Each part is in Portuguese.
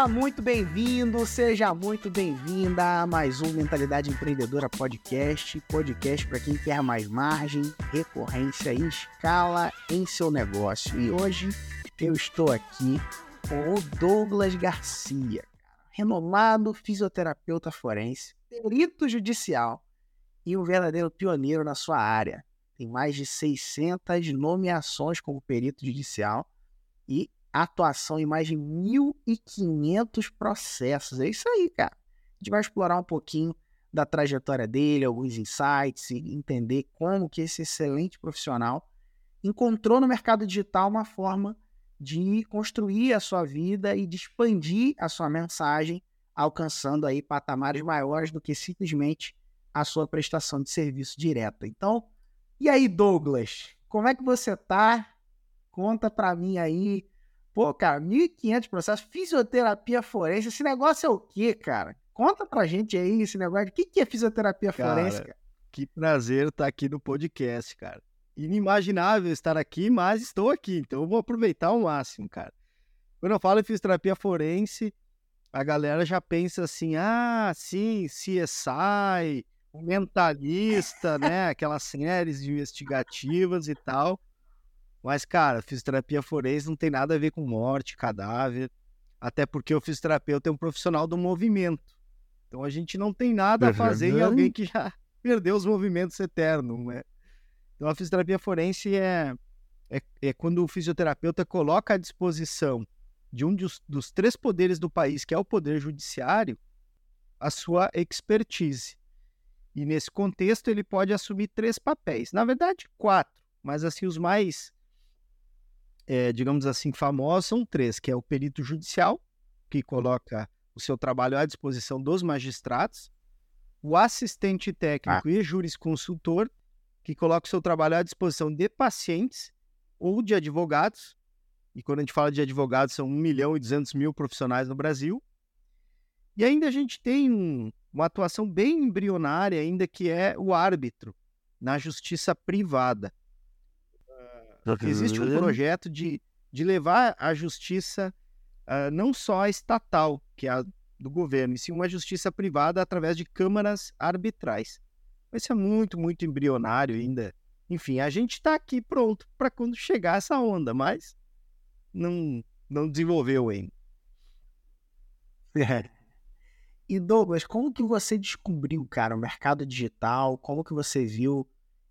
Seja muito bem-vindo, seja muito bem-vinda a mais um Mentalidade Empreendedora Podcast. Podcast para quem quer mais margem, recorrência e escala em seu negócio. E hoje eu estou aqui com o Douglas Garcia, renomado fisioterapeuta forense, perito judicial e um verdadeiro pioneiro na sua área. Tem mais de 600 nomeações como perito judicial e atuação em mais de 1.500 processos. É isso aí, cara. A gente vai explorar um pouquinho da trajetória dele, alguns insights e entender como que esse excelente profissional encontrou no mercado digital uma forma de construir a sua vida e de expandir a sua mensagem, alcançando aí patamares maiores do que simplesmente a sua prestação de serviço direta. Então, e aí, Douglas, como é que você tá? Conta para mim aí Pô, cara, 1.500 processos, fisioterapia forense, esse negócio é o quê, cara? Conta pra gente aí esse negócio. O que, que é fisioterapia cara, forense, cara? Que prazer estar aqui no podcast, cara. Inimaginável estar aqui, mas estou aqui, então eu vou aproveitar ao máximo, cara. Quando eu falo em fisioterapia forense, a galera já pensa assim: ah, sim, CSI, mentalista, né? Aquelas séries investigativas e tal. Mas, cara, fisioterapia forense não tem nada a ver com morte, cadáver. Até porque o fisioterapeuta é um profissional do movimento. Então a gente não tem nada a fazer em alguém que já perdeu os movimentos eternos, né? Então a fisioterapia forense é, é, é quando o fisioterapeuta coloca à disposição de um dos, dos três poderes do país, que é o poder judiciário, a sua expertise. E nesse contexto ele pode assumir três papéis. Na verdade, quatro, mas assim os mais é, digamos assim, famosos são três, que é o perito judicial, que coloca o seu trabalho à disposição dos magistrados, o assistente técnico ah. e jurisconsultor, que coloca o seu trabalho à disposição de pacientes ou de advogados, e quando a gente fala de advogados, são 1 milhão e 200 mil profissionais no Brasil. E ainda a gente tem um, uma atuação bem embrionária, ainda que é o árbitro na justiça privada. Existe um projeto de, de levar a justiça uh, não só a estatal, que é a do governo, e sim uma justiça privada através de câmaras arbitrais. Isso é muito, muito embrionário ainda. Enfim, a gente está aqui pronto para quando chegar essa onda, mas não, não desenvolveu ainda. É. E Douglas, como que você descobriu, cara, o mercado digital? Como que você viu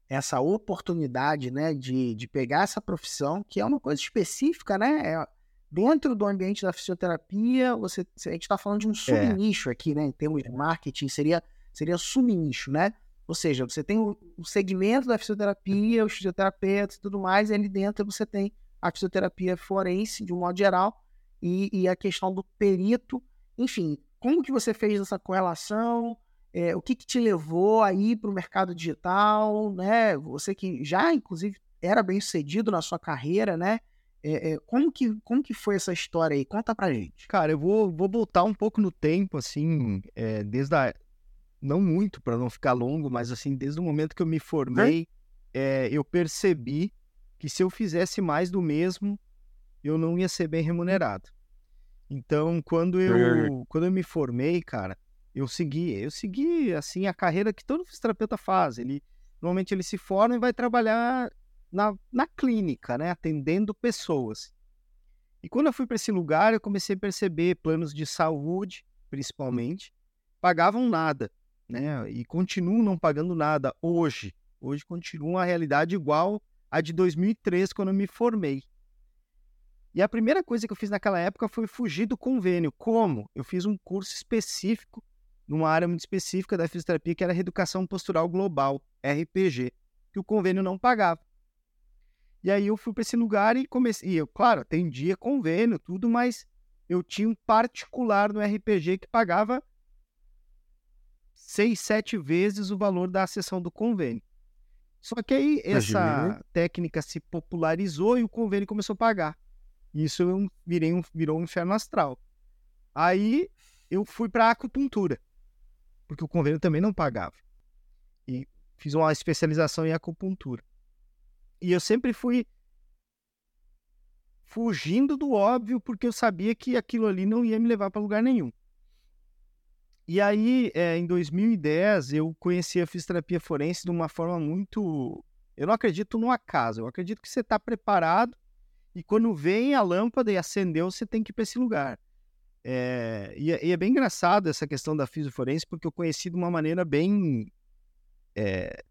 essa oportunidade, né, de, de pegar essa profissão, que é uma coisa específica, né? É, dentro do ambiente da fisioterapia, você, a gente está falando de um é. subnicho é. aqui, né? Em termos de marketing, seria, seria subnicho, né? Ou seja, você tem o, o segmento da fisioterapia, os fisioterapeutas e tudo mais, e ali dentro você tem a fisioterapia forense, de um modo geral, e, e a questão do perito. Enfim, como que você fez essa correlação? É, o que, que, te levou aí para o mercado digital, né? Você que já, inclusive, era bem sucedido na sua carreira, né? É, é, como, que, como que foi essa história aí? Conta pra gente. Cara, eu vou, vou voltar um pouco no tempo, assim, desde a... Não muito, para não ficar longo, mas assim, desde o momento que eu me formei, eu percebi que se eu fizesse mais do mesmo, eu não ia ser bem remunerado. Então, quando eu, quando eu me formei, cara, eu segui, eu segui assim a carreira que todo fisioterapeuta faz. Ele normalmente ele se forma e vai trabalhar na, na clínica, né, atendendo pessoas. E quando eu fui para esse lugar, eu comecei a perceber planos de saúde, principalmente, pagavam nada, né? E continuam não pagando nada hoje. Hoje continua a realidade igual a de 2003, quando eu me formei. E a primeira coisa que eu fiz naquela época foi fugir do convênio. Como? Eu fiz um curso específico numa área muito específica da fisioterapia, que era a Reeducação Postural Global, RPG, que o convênio não pagava. E aí eu fui para esse lugar e comecei. E eu, claro, atendia convênio, tudo, mas eu tinha um particular no RPG que pagava seis, sete vezes o valor da sessão do convênio. Só que aí essa técnica se popularizou e o convênio começou a pagar. Isso eu virei um, virou um inferno astral. Aí eu fui para acupuntura porque o convênio também não pagava. E fiz uma especialização em acupuntura. E eu sempre fui fugindo do óbvio, porque eu sabia que aquilo ali não ia me levar para lugar nenhum. E aí, é, em 2010, eu conheci a fisioterapia forense de uma forma muito. Eu não acredito no acaso, eu acredito que você está preparado e quando vem a lâmpada e acendeu, você tem que ir para esse lugar. É, e, é, e, é, bem engraçado essa questão da fisioforense, porque eu conheci de uma maneira bem, é,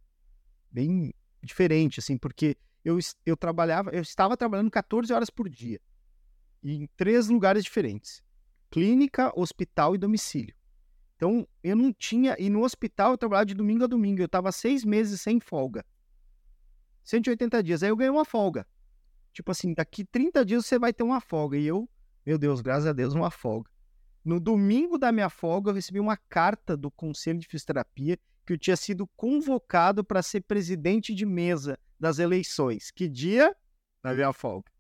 bem diferente, assim, porque eu, eu trabalhava, eu estava trabalhando 14 horas por dia, em três lugares diferentes: clínica, hospital e domicílio. Então, eu não tinha. E no hospital eu trabalhava de domingo a domingo. Eu estava seis meses sem folga. 180 dias. Aí eu ganhei uma folga. Tipo assim, daqui 30 dias você vai ter uma folga. E eu meu Deus, graças a Deus, uma folga. No domingo da minha folga, eu recebi uma carta do Conselho de Fisioterapia que eu tinha sido convocado para ser presidente de mesa das eleições. Que dia? Na minha folga.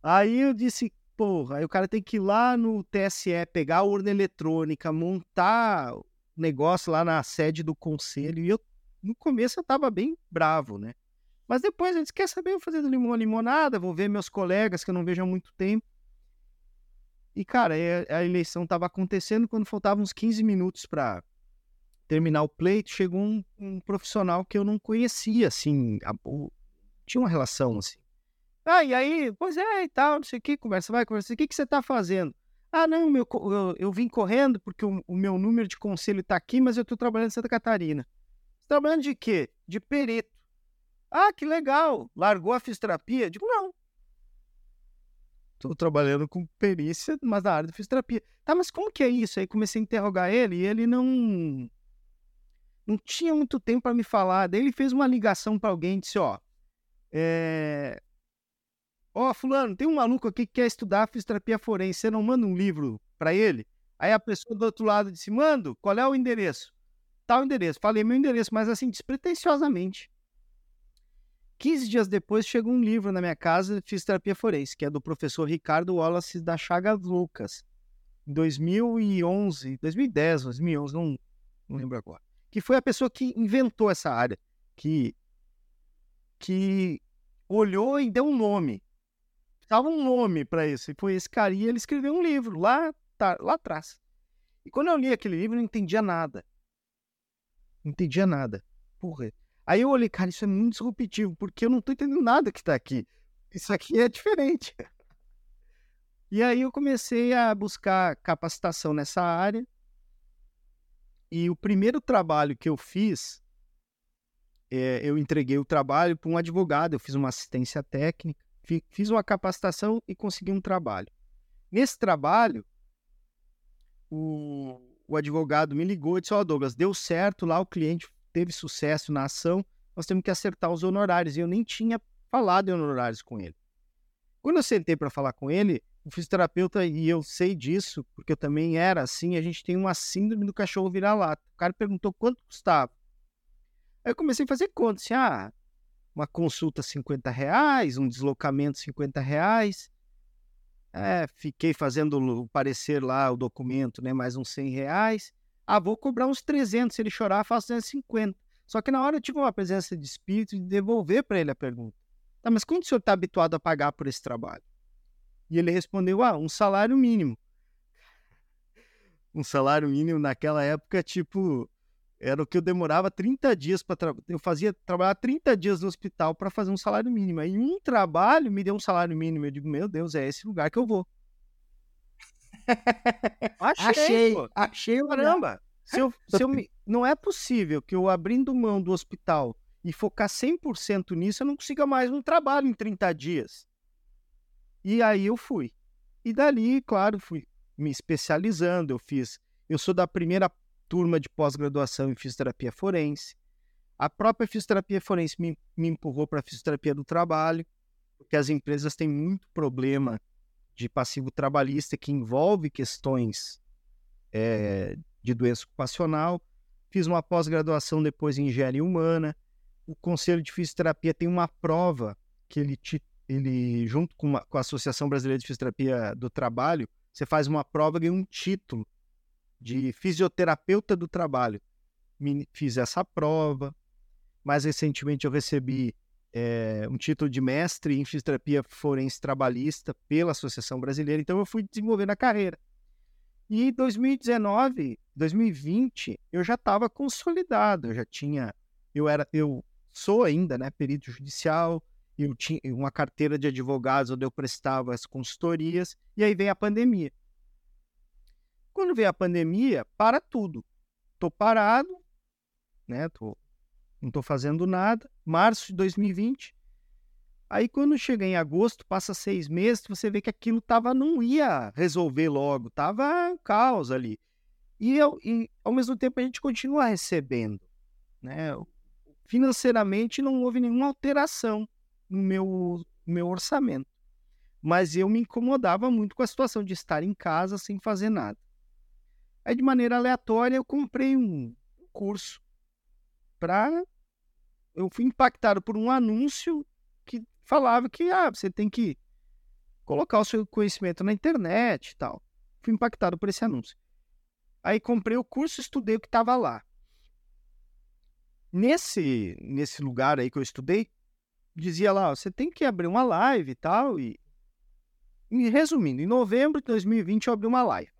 Aí eu disse, porra, aí o cara tem que ir lá no TSE, pegar a urna eletrônica, montar o negócio lá na sede do conselho. E eu, no começo, eu tava bem bravo, né? Mas depois a gente quer saber, vou fazer limão limonada, vou ver meus colegas que eu não vejo há muito tempo. E, cara, a eleição estava acontecendo quando faltavam uns 15 minutos para terminar o pleito, chegou um, um, profissional que eu não conhecia, assim, a, o, tinha uma relação, assim. Ah, e aí, pois é, e tal, não sei o que, conversa vai, conversa, o que, que você está fazendo? Ah, não, meu, eu, eu vim correndo porque o, o, meu número de conselho está aqui, mas eu estou trabalhando em Santa Catarina. Tá trabalhando de quê? De perito. Ah, que legal! Largou a fisioterapia? Digo, não. Estou trabalhando com perícia, mas na área de fisioterapia. Tá, mas como que é isso? Aí comecei a interrogar ele e ele não não tinha muito tempo para me falar. Daí ele fez uma ligação para alguém e disse: Ó, é... Ó, Fulano, tem um maluco aqui que quer estudar fisioterapia forense. Você não manda um livro para ele? Aí a pessoa do outro lado disse: Mando, qual é o endereço? Tal endereço. Falei meu endereço, mas assim, despretensiosamente. 15 dias depois chegou um livro na minha casa, Fisioterapia Forense, que é do professor Ricardo Wallace da Chagas Lucas, em 2011, 2010, 2011, não, não lembro agora. Que foi a pessoa que inventou essa área, que, que olhou e deu um nome. Estava um nome para isso, e foi esse cara, e ele escreveu um livro lá, tá, lá atrás. E quando eu li aquele livro, eu não entendia nada. Não entendia nada. Porra, Aí eu olhei, cara, isso é muito disruptivo, porque eu não tô entendendo nada que tá aqui. Isso aqui é diferente. E aí eu comecei a buscar capacitação nessa área. E o primeiro trabalho que eu fiz, é, eu entreguei o trabalho para um advogado, eu fiz uma assistência técnica, fiz uma capacitação e consegui um trabalho. Nesse trabalho, o, o advogado me ligou e disse: Ó, oh, Douglas, deu certo lá, o cliente teve sucesso na ação, nós temos que acertar os honorários. E eu nem tinha falado em honorários com ele. Quando eu sentei para falar com ele, o fisioterapeuta, e eu sei disso, porque eu também era assim, a gente tem uma síndrome do cachorro virar-lata. O cara perguntou quanto custava. Aí eu comecei a fazer conta, assim, ah, uma consulta 50 reais, um deslocamento 50 reais. É, fiquei fazendo o parecer lá, o documento, né, mais uns 100 reais. Ah, vou cobrar uns 300, se ele chorar, faço 250. Só que na hora eu tive uma presença de espírito de devolver para ele a pergunta. Tá, mas quanto o senhor está habituado a pagar por esse trabalho? E ele respondeu, ah, um salário mínimo. Um salário mínimo naquela época, tipo, era o que eu demorava 30 dias para trabalhar. Eu fazia trabalhar 30 dias no hospital para fazer um salário mínimo. Aí um trabalho me deu um salário mínimo. Eu digo, meu Deus, é esse lugar que eu vou. Achei, achei, pô. achei caramba. Se eu, se eu me... Não é possível que eu abrindo mão do hospital e focar 100% nisso, eu não consiga mais um trabalho em 30 dias. E aí eu fui. E dali, claro, fui me especializando. Eu fiz. Eu sou da primeira turma de pós-graduação em fisioterapia forense. A própria fisioterapia forense me, me empurrou para a fisioterapia do trabalho, porque as empresas têm muito problema de passivo trabalhista que envolve questões é, de doença ocupacional. Fiz uma pós-graduação depois em engenharia humana. O Conselho de Fisioterapia tem uma prova que ele, te, ele junto com, uma, com a Associação Brasileira de Fisioterapia do Trabalho, você faz uma prova e ganha um título de fisioterapeuta do trabalho. fiz essa prova. Mais recentemente eu recebi é, um título de mestre em fisioterapia forense trabalhista pela Associação Brasileira, então eu fui desenvolvendo a carreira. E 2019, 2020, eu já estava consolidado, eu já tinha, eu era, eu sou ainda, né, perito judicial, eu tinha uma carteira de advogados onde eu prestava as consultorias, e aí vem a pandemia. Quando veio a pandemia, para tudo. Tô parado, né? Tô, não tô fazendo nada. Março de 2020. Aí quando chega em agosto, passa seis meses, você vê que aquilo tava, não ia resolver logo, tava um caos ali. E, eu, e ao mesmo tempo a gente continua recebendo, né? Financeiramente não houve nenhuma alteração no meu, meu orçamento. Mas eu me incomodava muito com a situação de estar em casa sem fazer nada. Aí, de maneira aleatória, eu comprei um curso para. Eu fui impactado por um anúncio que falava que ah, você tem que colocar o seu conhecimento na internet e tal. Fui impactado por esse anúncio. Aí comprei o curso, estudei o que estava lá. Nesse, nesse lugar aí que eu estudei, dizia lá, você tem que abrir uma live e tal. E, e resumindo, em novembro de 2020 eu abri uma live.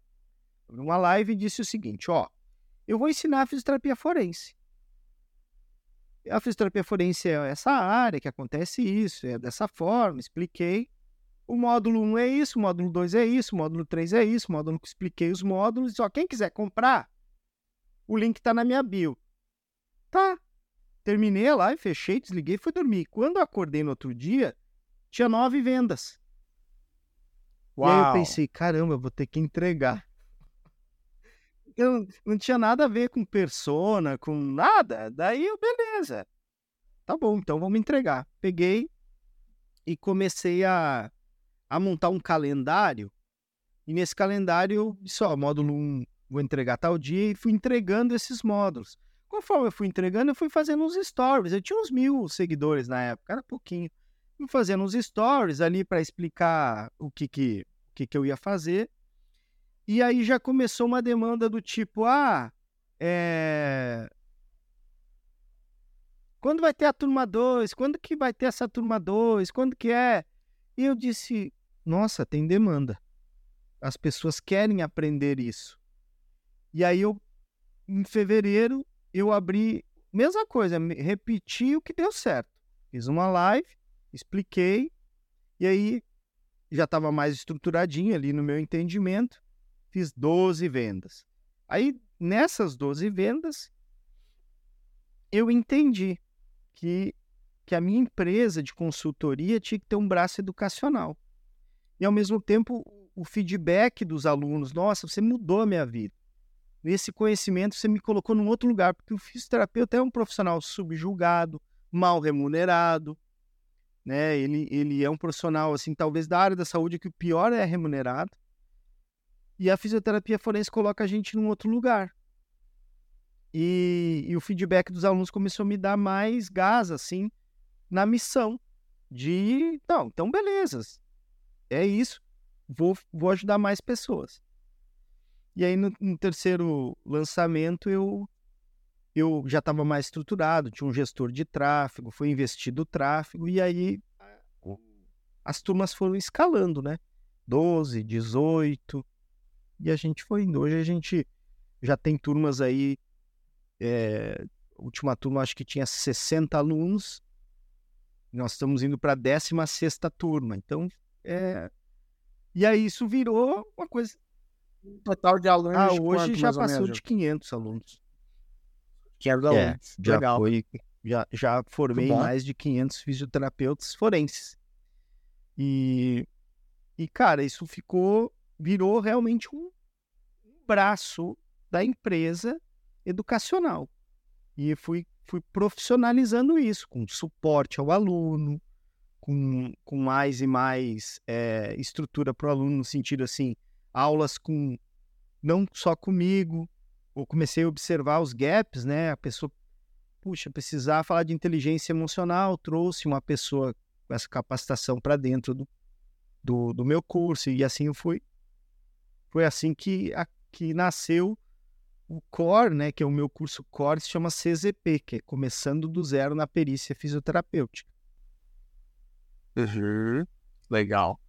Abri uma live e disse o seguinte, ó, eu vou ensinar fisioterapia forense. A fisioterapia forense é essa área que acontece isso, é dessa forma, expliquei. O módulo 1 é isso, o módulo 2 é isso, o módulo 3 é isso, o módulo que expliquei os módulos. Só quem quiser comprar, o link está na minha bio. Tá, Terminei a live, fechei, desliguei e fui dormir. Quando eu acordei no outro dia, tinha nove vendas. Uau. E aí eu pensei, caramba, eu vou ter que entregar. Eu não tinha nada a ver com persona, com nada. Daí eu, beleza. Tá bom, então vamos entregar. Peguei e comecei a, a montar um calendário. E nesse calendário eu disse, ó, módulo 1 vou entregar tal dia e fui entregando esses módulos. Conforme eu fui entregando, eu fui fazendo uns stories. Eu tinha uns mil seguidores na época, era pouquinho. Fui fazendo uns stories ali para explicar o que que, que que eu ia fazer. E aí já começou uma demanda do tipo, ah, é... Quando vai ter a turma 2? Quando que vai ter essa turma 2? Quando que é? E eu disse, nossa, tem demanda. As pessoas querem aprender isso. E aí eu, em fevereiro, eu abri, mesma coisa, repeti o que deu certo. Fiz uma live, expliquei, e aí já estava mais estruturadinho ali no meu entendimento, fiz 12 vendas. Aí, nessas 12 vendas, eu entendi que, que a minha empresa de consultoria tinha que ter um braço educacional. E, ao mesmo tempo, o feedback dos alunos, nossa, você mudou a minha vida esse conhecimento você me colocou num outro lugar, porque o fisioterapeuta é um profissional subjulgado, mal remunerado, né? Ele, ele é um profissional, assim, talvez da área da saúde que o pior é remunerado. E a fisioterapia forense coloca a gente num outro lugar. E, e o feedback dos alunos começou a me dar mais gás, assim, na missão de, não, então beleza, é isso, vou, vou ajudar mais pessoas. E aí no, no terceiro lançamento eu eu já estava mais estruturado, tinha um gestor de tráfego, foi investido o tráfego e aí as turmas foram escalando, né? 12, 18 e a gente foi indo. Hoje a gente já tem turmas aí, é, última turma acho que tinha 60 alunos, nós estamos indo para a 16 turma, então é... E aí isso virou uma coisa total de alunos ah, hoje quanto, já passou menos? de 500 alunos. 500 É, alunos. já Legal. foi, já, já formei mais de 500 fisioterapeutas forenses. E, e cara, isso ficou, virou realmente um braço da empresa educacional. E fui, fui profissionalizando isso, com suporte ao aluno, com, com mais e mais eh, estrutura para o aluno, no sentido assim, aulas com não só comigo, eu comecei a observar os gaps, né? A pessoa, puxa, precisar falar de inteligência emocional, trouxe uma pessoa com essa capacitação para dentro do, do, do meu curso, e assim eu fui. Foi assim que, a, que nasceu o CORE, né? Que é o meu curso CORE, se chama CZP, que é Começando do Zero na Perícia Fisioterapêutica. Uhum. Legal.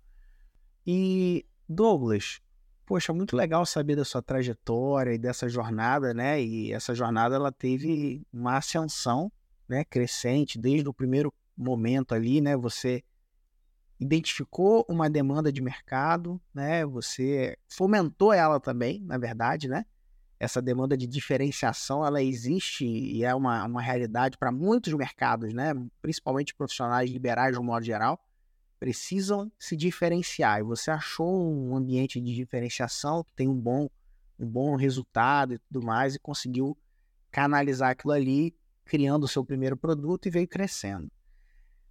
E, Douglas, poxa, muito legal saber da sua trajetória e dessa jornada, né? E essa jornada ela teve uma ascensão, né, crescente desde o primeiro momento ali, né? Você identificou uma demanda de mercado, né? Você fomentou ela também, na verdade, né? Essa demanda de diferenciação, ela existe e é uma, uma realidade para muitos mercados, né? Principalmente profissionais liberais, de um modo geral precisam se diferenciar. E você achou um ambiente de diferenciação que tem um bom, um bom resultado e tudo mais, e conseguiu canalizar aquilo ali, criando o seu primeiro produto e veio crescendo.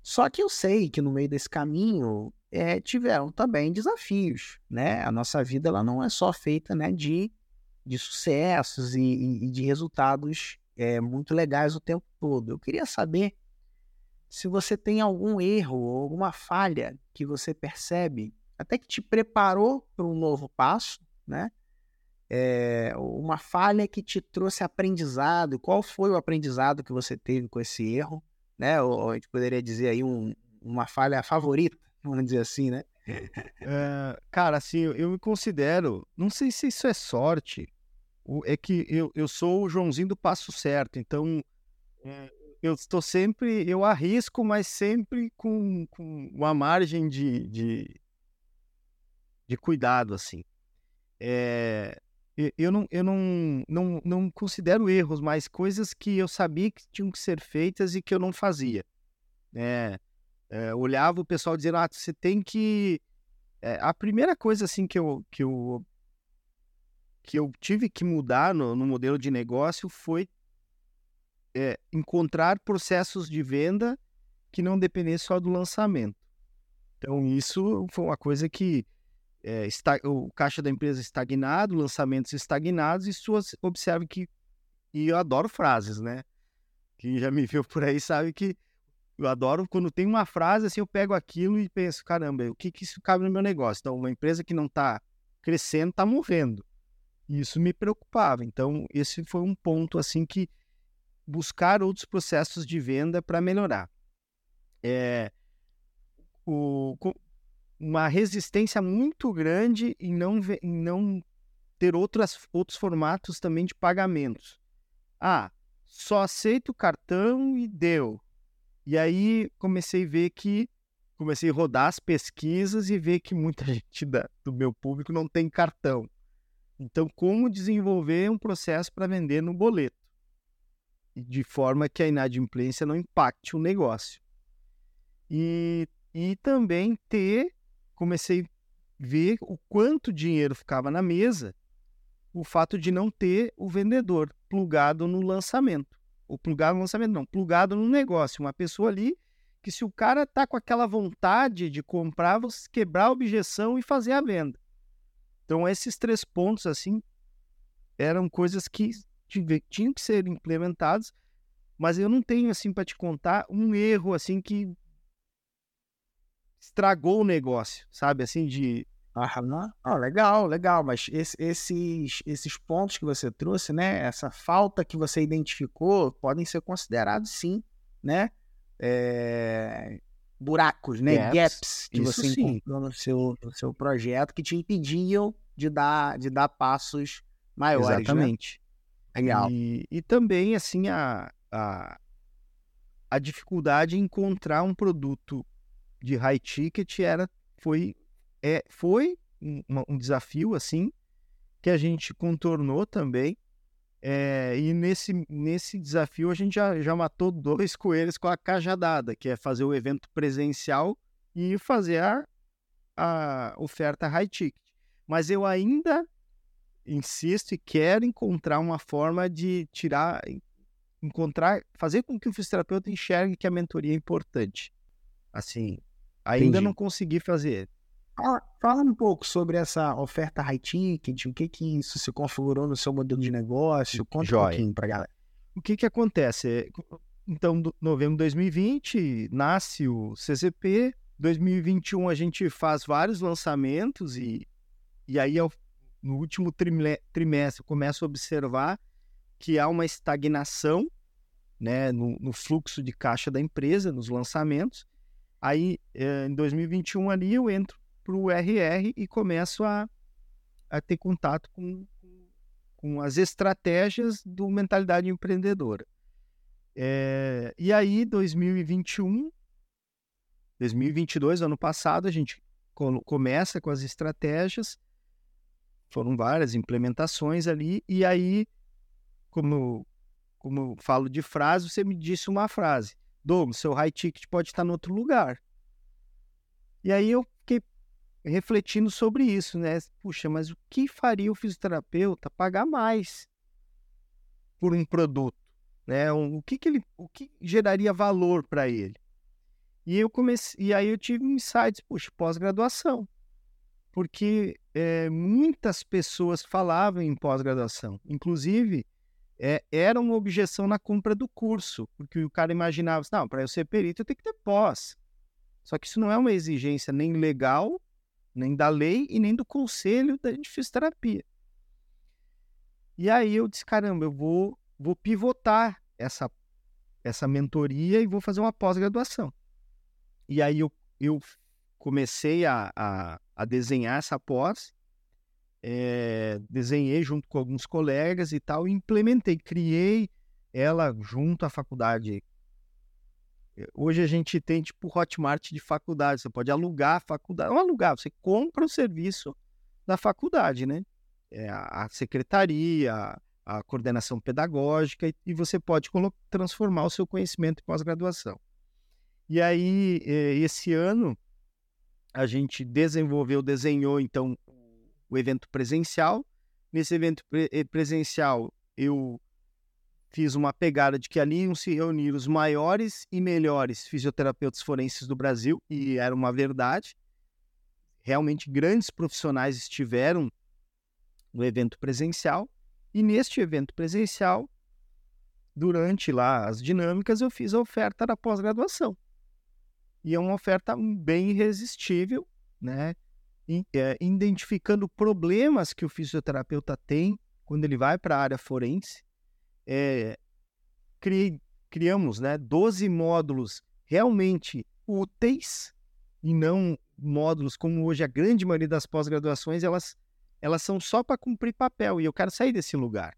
Só que eu sei que no meio desse caminho é, tiveram também desafios, né? A nossa vida ela não é só feita né, de, de sucessos e, e de resultados é, muito legais o tempo todo. Eu queria saber se você tem algum erro ou alguma falha que você percebe, até que te preparou para um novo passo, né? É, uma falha que te trouxe aprendizado, qual foi o aprendizado que você teve com esse erro, né? Ou, a gente poderia dizer aí um, uma falha favorita, vamos dizer assim, né? É, cara, assim, eu me considero, não sei se isso é sorte, é que eu, eu sou o Joãozinho do passo certo, então é, eu estou sempre, eu arrisco, mas sempre com, com uma margem de, de, de cuidado, assim. É, eu não, eu não, não, não considero erros, mas coisas que eu sabia que tinham que ser feitas e que eu não fazia. É, é, olhava o pessoal dizendo, ah, você tem que... É, a primeira coisa, assim, que eu, que eu, que eu tive que mudar no, no modelo de negócio foi é, encontrar processos de venda que não dependessem só do lançamento. Então, isso foi uma coisa que é, está, o caixa da empresa estagnado, lançamentos estagnados, e suas observe que. E eu adoro frases, né? Quem já me viu por aí sabe que eu adoro quando tem uma frase assim, eu pego aquilo e penso, caramba, o que, que isso cabe no meu negócio? Então, uma empresa que não está crescendo está morrendo. E isso me preocupava. Então, esse foi um ponto assim que buscar outros processos de venda para melhorar. É, o, uma resistência muito grande em não, em não ter outras, outros formatos também de pagamentos. Ah, só aceito cartão e deu. E aí comecei a ver que comecei a rodar as pesquisas e ver que muita gente da, do meu público não tem cartão. Então, como desenvolver um processo para vender no boleto? de forma que a inadimplência não impacte o negócio. E, e também ter, comecei a ver o quanto dinheiro ficava na mesa, o fato de não ter o vendedor plugado no lançamento. Ou plugado no lançamento, não, plugado no negócio. Uma pessoa ali que se o cara tá com aquela vontade de comprar, você quebrar a objeção e fazer a venda. Então esses três pontos assim eram coisas que tinham que ser implementados, mas eu não tenho assim para te contar um erro assim que estragou o negócio, sabe? Assim de ah. Oh, legal, legal, mas esse, esses, esses pontos que você trouxe, né? Essa falta que você identificou podem ser considerados sim, né? É... buracos, né? Gaps, Gaps que você sim. encontrou no seu, no seu projeto que te impediam de dar, de dar passos maiores. Né? Exatamente. Né? Legal. E, e também, assim, a, a, a dificuldade em encontrar um produto de high ticket era, foi, é, foi um, um desafio, assim, que a gente contornou também. É, e nesse, nesse desafio a gente já, já matou dois coelhos com a cajadada, que é fazer o evento presencial e fazer a, a oferta high ticket. Mas eu ainda insisto e quero encontrar uma forma de tirar, encontrar, fazer com que o fisioterapeuta enxergue que a mentoria é importante. Assim, ainda Entendi. não consegui fazer. Fala, fala, um pouco sobre essa oferta high ticket, o que que isso se configurou no seu modelo de negócio, conta Joia. um pouquinho pra galera. O que que acontece? Então, novembro de 2020, nasce o CZP, 2021 a gente faz vários lançamentos e, e aí ao no último trimestre, começo a observar que há uma estagnação né, no, no, fluxo de caixa da empresa, nos lançamentos, Aí, eh, em 2021 ali, eu entro para o RR e começo a, a ter contato com, com as estratégias do mentalidade empreendedora. É, e aí, 2021, 2022, ano passado, a gente começa com as estratégias, foram várias implementações ali, e aí, como, como eu falo de frase, você me disse uma frase, Douglas, seu high ticket pode estar em outro lugar. E aí eu fiquei refletindo sobre isso, né? Puxa, mas o que faria o fisioterapeuta pagar mais por um produto? Né? O que, que ele, o que geraria valor para ele? E eu comecei, e aí eu tive insights, puxa, pós-graduação, porque é, muitas pessoas falavam em pós-graduação, inclusive é, era uma objeção na compra do curso, porque o cara imaginava, não, para eu ser perito eu tenho que ter pós. Só que isso não é uma exigência nem legal, nem da lei e nem do conselho da fisioterapia. E aí eu disse, caramba, eu vou, vou pivotar essa, essa mentoria e vou fazer uma pós-graduação. E aí eu, eu comecei a, a, a desenhar essa pós, é, desenhei junto com alguns colegas e tal, e implementei, criei ela junto à faculdade. Hoje a gente tem tipo Hotmart de faculdade, você pode alugar a faculdade, não alugar, você compra o serviço da faculdade, né? É a secretaria, a coordenação pedagógica, e você pode transformar o seu conhecimento em pós-graduação. E aí, eh, esse ano, a gente desenvolveu, desenhou, então, o evento presencial. Nesse evento eh, presencial, eu fiz uma pegada de que ali iam se reunir os maiores e melhores fisioterapeutas forenses do Brasil, e era uma verdade. Realmente, grandes profissionais estiveram no evento presencial. E neste evento presencial, durante lá as dinâmicas, eu fiz a oferta da pós-graduação e é uma oferta bem irresistível, né? É, identificando problemas que o fisioterapeuta tem quando ele vai para a área forense. É, cri, criamos né, 12 módulos realmente úteis e não módulos como hoje a grande maioria das pós-graduações, elas, elas são só para cumprir papel e eu quero sair desse lugar.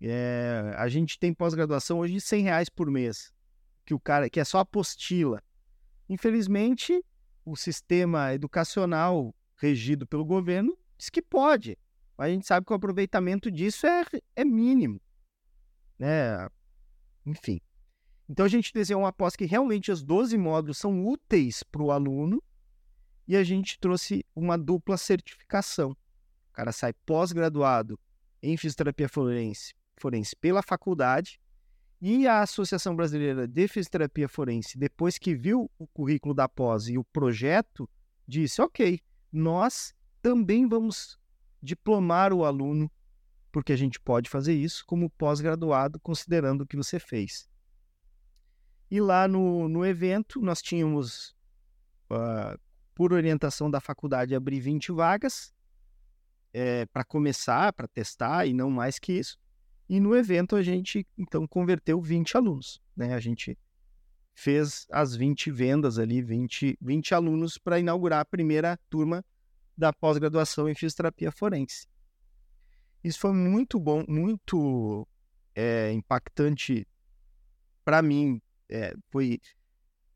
É, a gente tem pós-graduação hoje de 100 reais por mês, que o cara que é só apostila. Infelizmente, o sistema educacional regido pelo governo diz que pode, mas a gente sabe que o aproveitamento disso é, é mínimo. Né? Enfim. Então a gente desenhou uma pós que realmente os 12 módulos são úteis para o aluno e a gente trouxe uma dupla certificação. O cara sai pós-graduado em fisioterapia forense, forense pela faculdade e a Associação Brasileira de Fisioterapia Forense, depois que viu o currículo da pós e o projeto, disse: ok, nós também vamos diplomar o aluno, porque a gente pode fazer isso como pós-graduado, considerando o que você fez. E lá no, no evento, nós tínhamos, uh, por orientação da faculdade, abrir 20 vagas é, eh, para começar, para testar, e não mais que isso. E no evento a gente então converteu 20 alunos, né? A gente fez as 20 vendas ali, 20, 20 alunos para inaugurar a primeira turma da pós-graduação em fisioterapia forense. Isso foi muito bom, muito é, impactante para mim. É, foi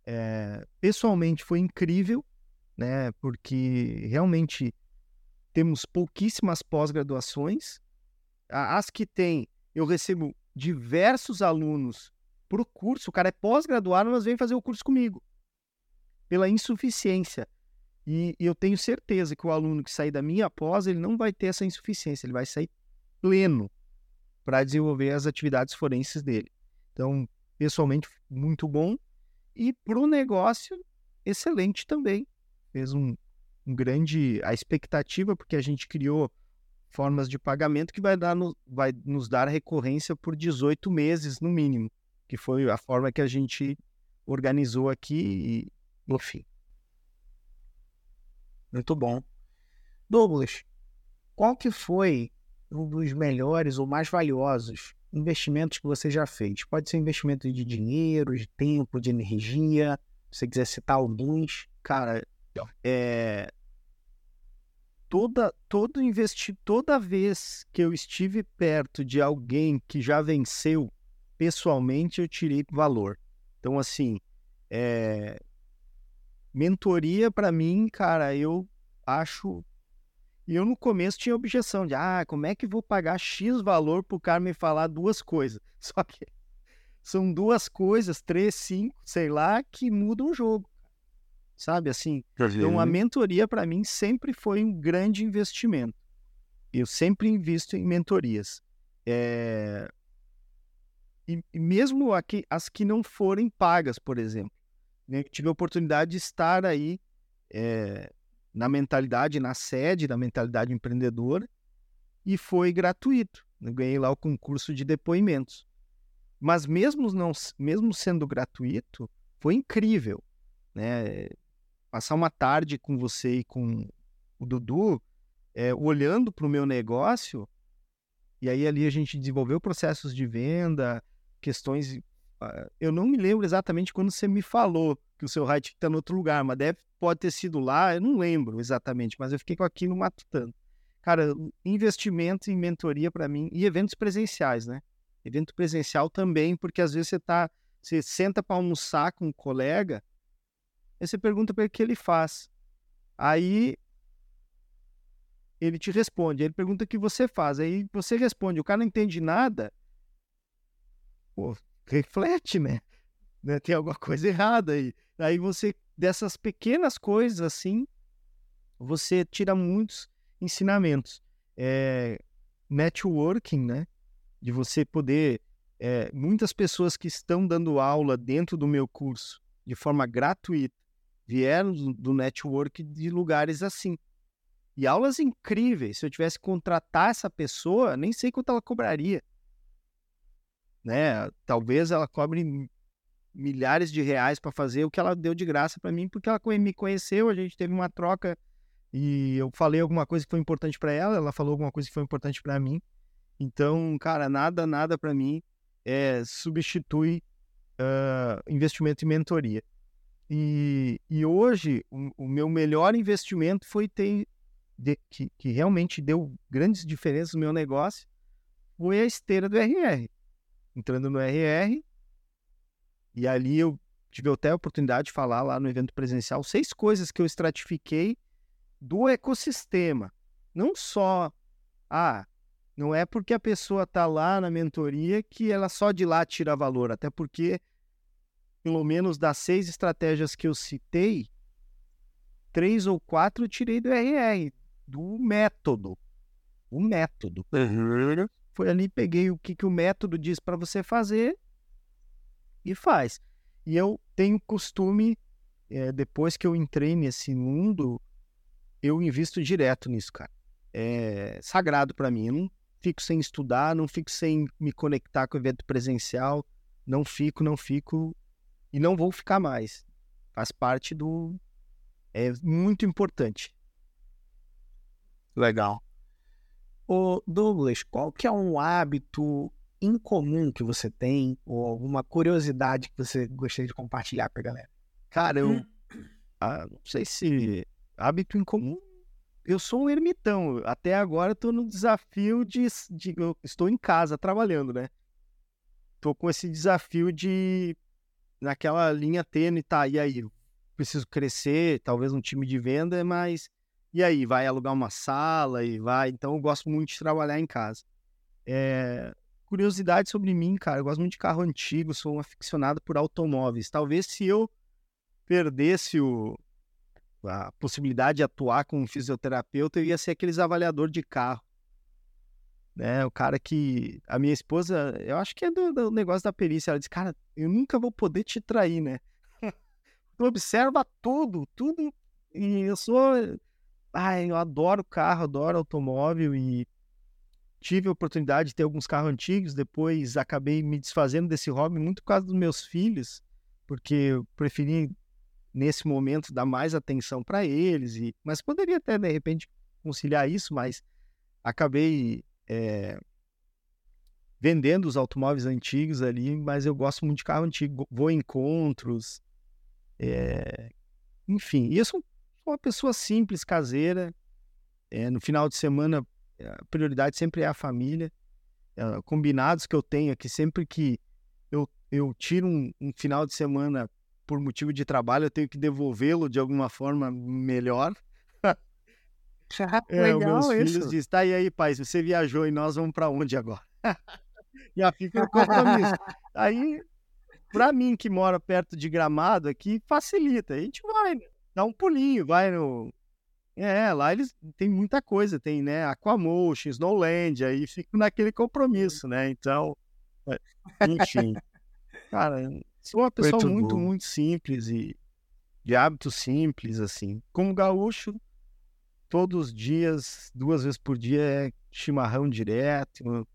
é, pessoalmente foi incrível, né? Porque realmente temos pouquíssimas pós-graduações. As que tem eu recebo diversos alunos para o curso, o cara é pós-graduado, mas vem fazer o curso comigo, pela insuficiência. E, e eu tenho certeza que o aluno que sair da minha pós, ele não vai ter essa insuficiência, ele vai sair pleno para desenvolver as atividades forenses dele. Então, pessoalmente, muito bom. E para o negócio, excelente também. Fez um, um grande. A expectativa, porque a gente criou formas de pagamento que vai, dar no, vai nos dar recorrência por 18 meses, no mínimo, que foi a forma que a gente organizou aqui e, enfim. Muito bom. Douglas, qual que foi um dos melhores ou mais valiosos investimentos que você já fez? Pode ser investimento de dinheiro, de tempo, de energia, Se você quiser citar alguns. Cara, é, toda todo investi toda vez que eu estive perto de alguém que já venceu pessoalmente eu tirei valor. Então assim é... mentoria para mim cara eu acho e eu no começo tinha objeção de ah como é que vou pagar x valor para o cara me falar duas coisas? Só que são duas coisas três cinco sei lá que mudam o jogo sabe assim? Então a mentoria para mim sempre foi um grande investimento. Eu sempre invisto em mentorias. É... E, e, mesmo aqui, as que não forem pagas, por exemplo. Né? Tive a oportunidade de estar aí é... na mentalidade, na sede da mentalidade empreendedora, e foi gratuito. Eu ganhei lá o concurso de depoimentos. Mas mesmo, não, mesmo sendo gratuito, foi incrível. Né? Passar uma tarde com você e com o Dudu, é, olhando para o meu negócio, e aí ali a gente desenvolveu processos de venda, questões. Uh, eu não me lembro exatamente quando você me falou que o seu height está em outro lugar, mas deve, pode ter sido lá, eu não lembro exatamente, mas eu fiquei com aquilo matutando. Cara, investimento em mentoria para mim, e eventos presenciais, né? Evento presencial também, porque às vezes você tá, você senta para almoçar com um colega, Aí você pergunta para ele o que ele faz. Aí ele te responde. Ele pergunta o que você faz. Aí você responde. O cara não entende nada. Pô, reflete, né? né? Tem alguma coisa errada aí. Aí você, dessas pequenas coisas assim, você tira muitos ensinamentos. É, networking, né? De você poder. É, muitas pessoas que estão dando aula dentro do meu curso de forma gratuita vieram do network de lugares assim. E aulas incríveis. Se eu tivesse que contratar essa pessoa, nem sei quanto ela cobraria. Né? Talvez ela cobre milhares de reais para fazer o que ela deu de graça para mim, porque ela me conheceu, a gente teve uma troca e eu falei alguma coisa que foi importante para ela, ela falou alguma coisa que foi importante para mim. Então, cara, nada, nada para mim é, substitui uh, investimento em mentoria. E, e hoje, o, o, meu melhor investimento foi ter, de, que, que realmente deu grandes diferenças no meu negócio, foi a esteira do RR. Entrando no RR, e ali eu tive até a oportunidade de falar lá no evento presencial seis coisas que eu estratifiquei do ecossistema. Não só, ah, não é porque a pessoa está lá na mentoria que ela só de lá tira valor, até porque pelo menos das seis estratégias que eu citei, três ou quatro eu tirei do RR, do método. O método. Uhum. Foi ali, peguei o que, que o método diz para você fazer e faz. E eu tenho costume, é, depois que eu entrei nesse mundo, eu invisto direto nisso, cara. É sagrado para mim. Eu não fico sem estudar, não fico sem me conectar com o evento presencial. Não fico, não fico e não vou ficar mais. Faz parte do. É muito importante. Legal. Ô Douglas, qual que é um hábito incomum que você tem ou alguma curiosidade que você gostaria de compartilhar com a galera? Cara, eu ah, não sei se hábito incomum. Eu sou um ermitão. Até agora estou no desafio de, de eu estou em casa trabalhando, né? Tô com esse desafio de naquela linha tênue, tá, e aí? Preciso crescer, talvez um time de venda, mas e aí? Vai alugar uma sala e vai. Então eu gosto muito de trabalhar em casa. É... Curiosidade sobre mim, cara, eu gosto muito de carro antigo, sou um aficionado por automóveis. Talvez se eu perdesse o, a possibilidade de atuar como fisioterapeuta, eu ia ser aqueles avaliador de carro né? O cara que. A minha esposa, eu acho que é do, do negócio da perícia. Ela disse, cara, eu nunca vou poder te trair, né? tu observa tudo, tudo. E eu sou. Ai, eu adoro carro, adoro automóvel e tive a oportunidade de ter alguns carros antigos, depois acabei me desfazendo desse hobby muito por causa dos meus filhos, porque eu preferi nesse momento dar mais atenção para eles e mas poderia até de repente conciliar isso, mas acabei é, vendendo os automóveis antigos ali, mas eu gosto muito de carro antigo. Vou em encontros, É, enfim, e eu sou uma pessoa simples, caseira. É, no final de semana, a prioridade sempre é a família. É, combinados que eu tenho aqui, sempre que eu, eu tiro um, um final de semana por motivo de trabalho, eu tenho que devolvê-lo de alguma forma melhor. é, Legal meus isso. filhos dizem, tá, e aí, pai, você viajou e nós vamos para onde agora? Já fica o compromisso. aí, para mim que mora perto de Gramado aqui, facilita. A gente vai, dá um pulinho, vai no... É, lá eles tem muita coisa, tem, né, Aquamotion, Snowland, aí fico naquele compromisso, né, então, é, enfim. Cara, sou uma pessoa muito, muito, muito simples e de hábitos simples, assim. Como gaúcho, todos os dias, duas vezes por dia, é chimarrão direto, um,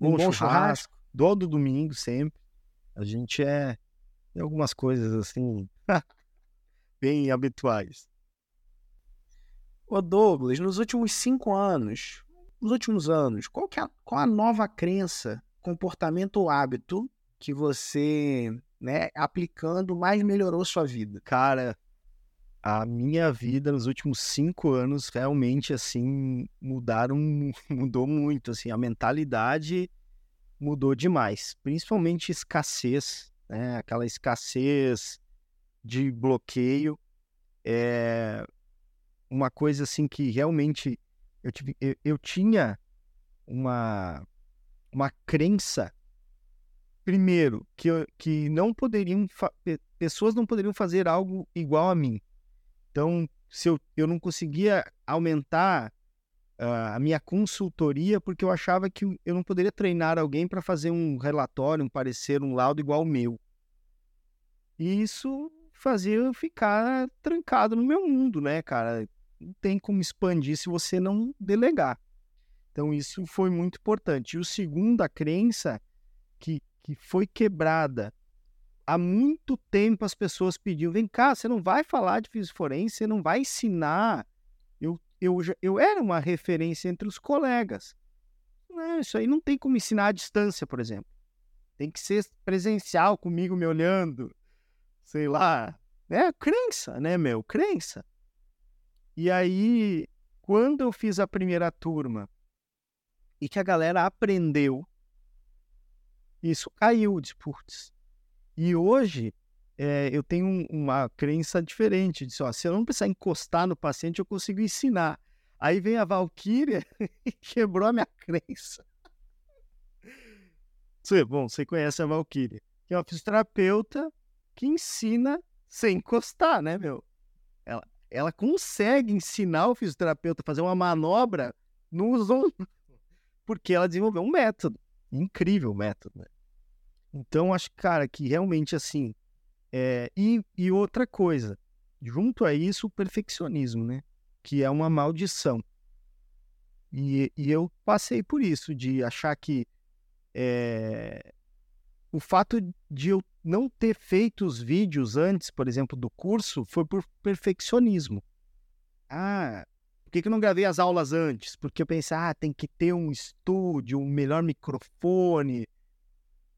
um bom churrasco, churrasco, todo domingo sempre. A gente é tem algumas coisas assim bem habituais. Ô Douglas, nos últimos cinco anos, nos últimos anos, qual, que é a, qual a nova crença, comportamento ou hábito que você, né, aplicando, mais melhorou sua vida? Cara, a minha vida nos últimos cinco anos realmente assim mudaram, mudou muito, assim, a mentalidade mudou demais, principalmente escassez, né? Aquela escassez de bloqueio, é uma coisa assim que realmente eu, tive, eu, eu tinha uma uma crença primeiro que, que não poderiam pessoas não poderiam fazer algo igual a mim então se eu, eu não conseguia aumentar uh, a minha consultoria porque eu achava que eu não poderia treinar alguém para fazer um relatório um parecer um laudo igual ao meu e isso fazia eu ficar trancado no meu mundo né cara não tem como expandir se você não delegar. Então, isso foi muito importante. E o segundo, a crença que, que foi quebrada. Há muito tempo as pessoas pediam: vem cá, você não vai falar de físico forense, você não vai ensinar. Eu, eu, eu era uma referência entre os colegas. Não, isso aí não tem como ensinar à distância, por exemplo. Tem que ser presencial comigo me olhando. Sei lá. É crença, né, meu? Crença. E aí, quando eu fiz a primeira turma e que a galera aprendeu, isso caiu de putz. E hoje é, eu tenho uma crença diferente, de ó, se eu não precisar encostar no paciente, eu consigo ensinar. Aí vem a Valkyria e quebrou a minha crença. Você, bom, você conhece a Valkyria, que é uma fisioterapeuta que ensina sem encostar, né, meu? Ela, ela consegue ensinar o fisioterapeuta a fazer uma manobra no ombros, porque ela desenvolveu um método, incrível método, né? Então, acho, cara, que realmente assim. É... E, e outra coisa, junto a isso, o perfeccionismo, né? Que é uma maldição. E, e eu passei por isso, de achar que é... o fato de eu não ter feito os vídeos antes, por exemplo, do curso, foi por perfeccionismo. Ah, por que, que eu não gravei as aulas antes? Porque eu pensei, ah, tem que ter um estúdio, um melhor microfone.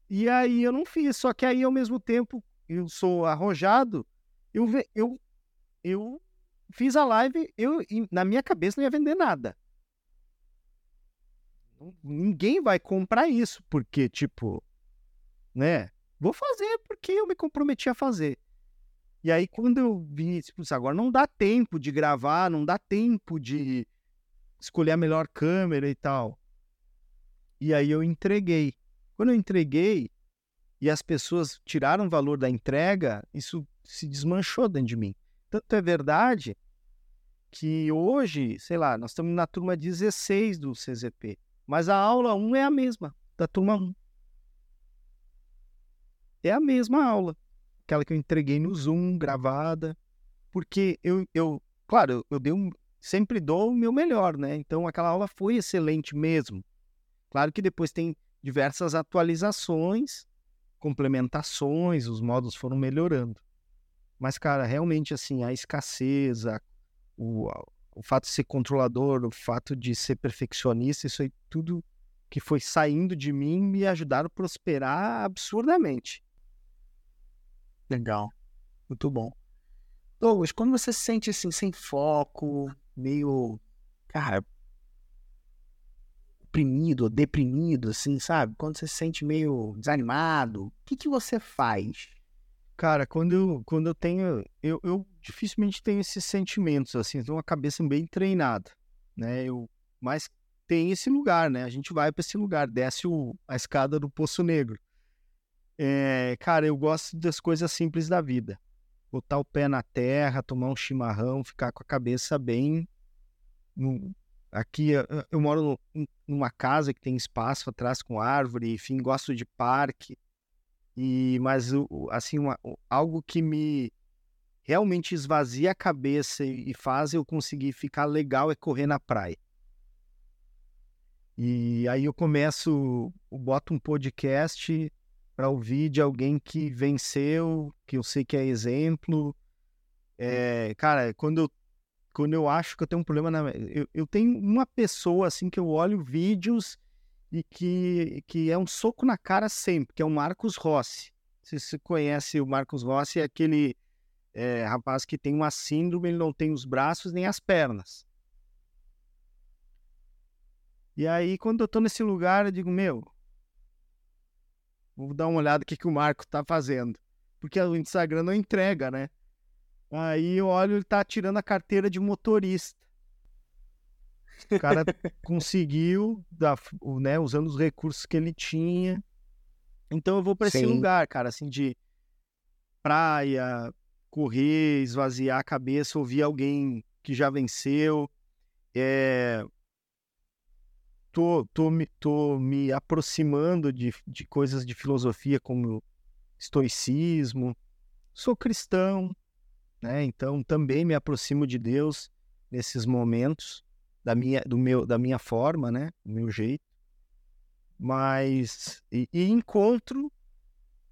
E aí eu não fiz. Só que aí, ao mesmo tempo, eu sou arrojado, eu, eu, eu fiz a live, eu, na minha cabeça não ia vender nada. Ninguém vai comprar isso, porque, tipo, né? Vou fazer porque eu me comprometi a fazer. E aí, quando eu vi, tipo, agora não dá tempo de gravar, não dá tempo de escolher a melhor câmera e tal. E aí eu entreguei. Quando eu entreguei e as pessoas tiraram o valor da entrega, isso se desmanchou dentro de mim. Tanto é verdade que hoje, sei lá, nós estamos na turma 16 do CZP, mas a aula 1 é a mesma da turma 1 é a mesma aula, aquela que eu entreguei no Zoom, gravada, porque eu, eu claro, eu, eu dei um, sempre dou o meu melhor, né? Então aquela aula foi excelente mesmo. Claro que depois tem diversas atualizações, complementações, os modos foram melhorando. Mas, cara, realmente, assim, a escassez, a, o, o fato de ser controlador, o fato de ser perfeccionista, isso aí tudo que foi saindo de mim me ajudaram a prosperar absurdamente. Legal. Muito bom. Douglas, quando você se sente assim, sem foco, meio, cara, oprimido, deprimido, assim, sabe? Quando você se sente meio desanimado, o que, que você faz? Cara, quando eu, quando eu tenho. Eu, eu dificilmente tenho esses sentimentos, assim, tenho uma cabeça bem treinada, né? Eu, mas tem esse lugar, né? A gente vai para esse lugar, desce o, a escada do Poço Negro. É, cara, eu gosto das coisas simples da vida. Botar o pé na terra, tomar um chimarrão, ficar com a cabeça bem. Aqui eu, moro numa casa que tem espaço atrás com árvore, enfim, gosto de parque. E mas assim, uma, algo que me realmente esvazia a cabeça e faz eu conseguir ficar legal é correr na praia. E aí eu começo, eu boto um podcast para ouvir de alguém que venceu, que eu sei que é exemplo. É, cara, quando eu, quando eu acho que eu tenho um problema na. Eu, eu tenho uma pessoa assim que eu olho vídeos e que, que é um soco na cara sempre, que é o Marcos Rossi. Se você conhece o Marcos Rossi, é aquele é, rapaz que tem uma síndrome, ele não tem os braços nem as pernas. E aí, quando eu tô nesse lugar, eu digo, meu, vou dar uma olhada o que, que o Marco tá fazendo. Porque o Instagram não entrega, né? Aí eu olho, ele tá tirando a carteira de motorista. O cara conseguiu, né, usando os recursos que ele tinha. Então eu vou para esse lugar, cara, assim, de praia, correr, esvaziar a cabeça, ouvir alguém que já venceu. É, tô, tô, me, tô me aproximando de, de coisas de filosofia como estoicismo. Sou cristão, né? Então também me aproximo de Deus nesses momentos da minha, do meu, da minha forma, né? Do meu jeito. Mas e, e encontro,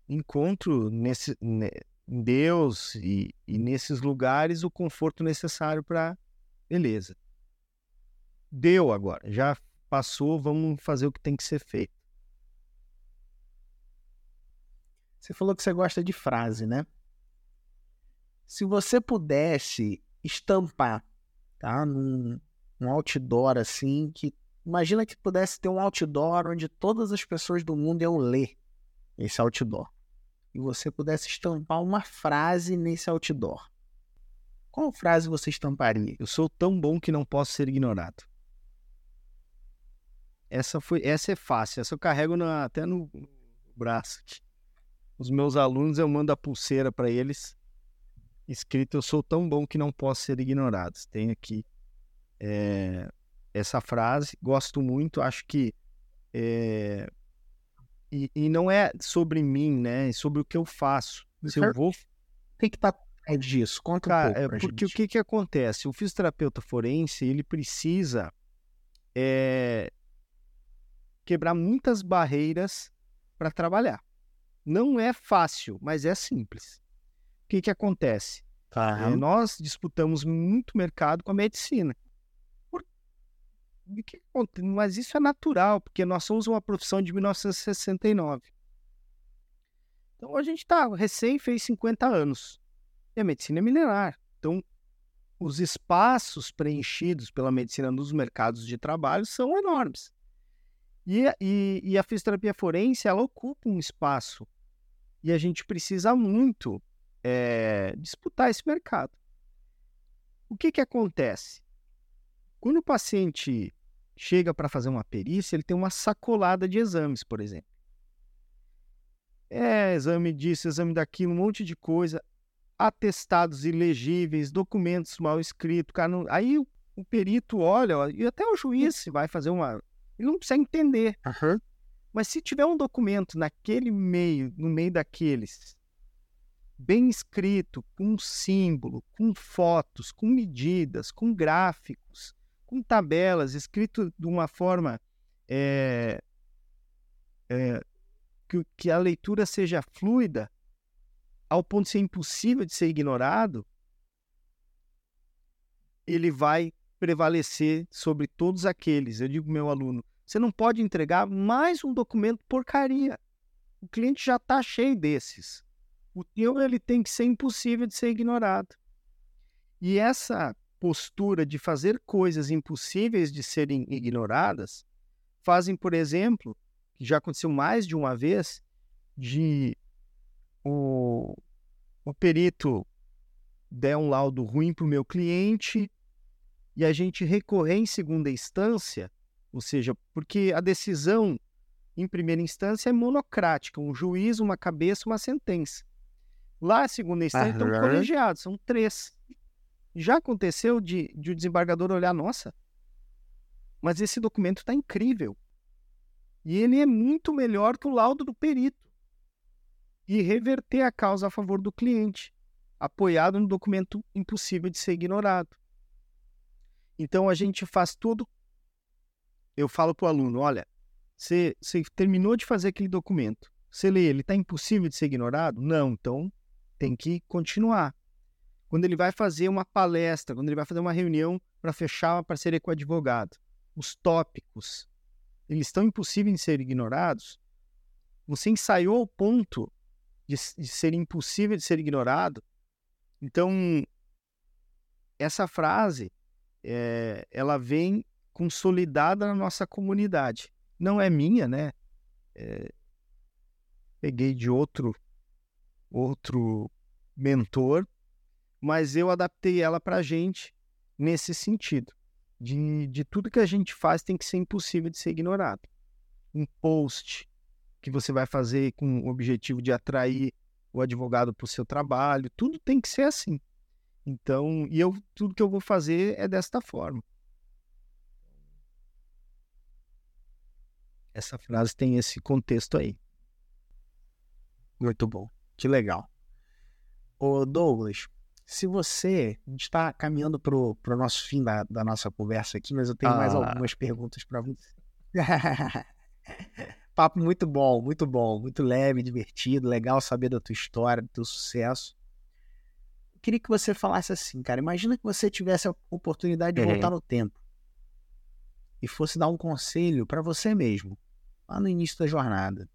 encontro nesse, né, em Deus e, e nesses lugares o conforto necessário para beleza. Deu agora, já passou, vamos fazer o que tem que ser feito. Você falou que você gosta de frase, né? Se você pudesse estampar, tá? Num, um outdoor assim, que imagina que pudesse ter um outdoor onde todas as pessoas do mundo iam ler esse outdoor. E você pudesse estampar uma frase nesse outdoor. Qual frase você estamparia? Eu sou tão bom que não posso ser ignorado. Essa foi, essa é fácil. Essa eu carrego na, até no braço. Os meus alunos eu mando a pulseira para eles, escrito: "Eu sou tão bom que não posso ser ignorado". Tem aqui é, essa frase. Gosto muito. Acho que é, e, e, não é sobre mim, né? É sobre o que eu faço. Se eu vou tem que estar tá disso. Conta Cara, um pouco é porque gente. o que, que acontece? O fisioterapeuta forense ele precisa é, quebrar muitas barreiras para trabalhar. Não é fácil, mas é simples. O que, que acontece? É, nós disputamos muito mercado com a medicina. Por... Que... Mas isso é natural, porque nós somos uma profissão de 1969. Então a gente está recém fez 50 anos. E a medicina é milenar. Então os espaços preenchidos pela medicina nos mercados de trabalho são enormes. E, e, e, a fisioterapia forense, ela ocupa um espaço. E a gente precisa muito é, disputar esse mercado. O que, que acontece? Quando o paciente chega para fazer uma perícia, ele tem uma sacolada de exames, por exemplo. É, exame disso, exame daquilo, um monte de coisa, atestados ilegíveis, documentos mal escritos. Aí o, o perito olha, e até o juiz vai fazer uma ele não precisa entender. Uhum. Mas se tiver um documento naquele meio, no meio daqueles, bem escrito, com símbolo, com fotos, com medidas, com gráficos, com tabelas, escrito de uma forma é, é, que, que a leitura seja fluida, ao ponto de ser impossível de ser ignorado, ele vai prevalecer sobre todos aqueles. Eu digo meu aluno, você não pode entregar mais um documento porcaria. O cliente já está cheio desses. O teu ele tem que ser impossível de ser ignorado. E essa postura de fazer coisas impossíveis de serem ignoradas fazem, por exemplo, que já aconteceu mais de uma vez, de o, o perito der um laudo ruim para o meu cliente e a gente recorrer em segunda instância, ou seja, porque a decisão em primeira instância é monocrática, um juiz, uma cabeça, uma sentença. Lá, a segunda instância, estão colegiados, são três. Já aconteceu de, de o desembargador olhar, nossa, mas esse documento está incrível. E ele é muito melhor que o laudo do perito. E reverter a causa a favor do cliente, apoiado no documento impossível de ser ignorado. Então a gente faz tudo. Eu falo para o aluno: olha, você, você terminou de fazer aquele documento, você lê, ele está impossível de ser ignorado? Não, então tem que continuar. Quando ele vai fazer uma palestra, quando ele vai fazer uma reunião para fechar uma parceria com o advogado, os tópicos, eles estão impossíveis de ser ignorados? Você ensaiou o ponto de, de ser impossível de ser ignorado? Então, essa frase, é, ela vem consolidada na nossa comunidade. Não é minha, né? É, peguei de outro outro mentor, mas eu adaptei ela para a gente nesse sentido. De, de tudo que a gente faz tem que ser impossível de ser ignorado. Um post que você vai fazer com o objetivo de atrair o advogado para o seu trabalho, tudo tem que ser assim. Então, e eu tudo que eu vou fazer é desta forma. Essa frase tem esse contexto aí. Muito bom. Que legal. Ô Douglas, se você. A gente está caminhando para o nosso fim da, da, nossa conversa aqui, mas eu tenho ah. mais algumas perguntas para você. Papo muito bom, muito bom, muito leve, divertido, legal saber da tua história, do teu sucesso. Eu queria que você falasse assim, cara. Imagina que você tivesse a oportunidade de uhum. voltar no tempo e fosse dar um conselho para você mesmo, lá no início da jornada,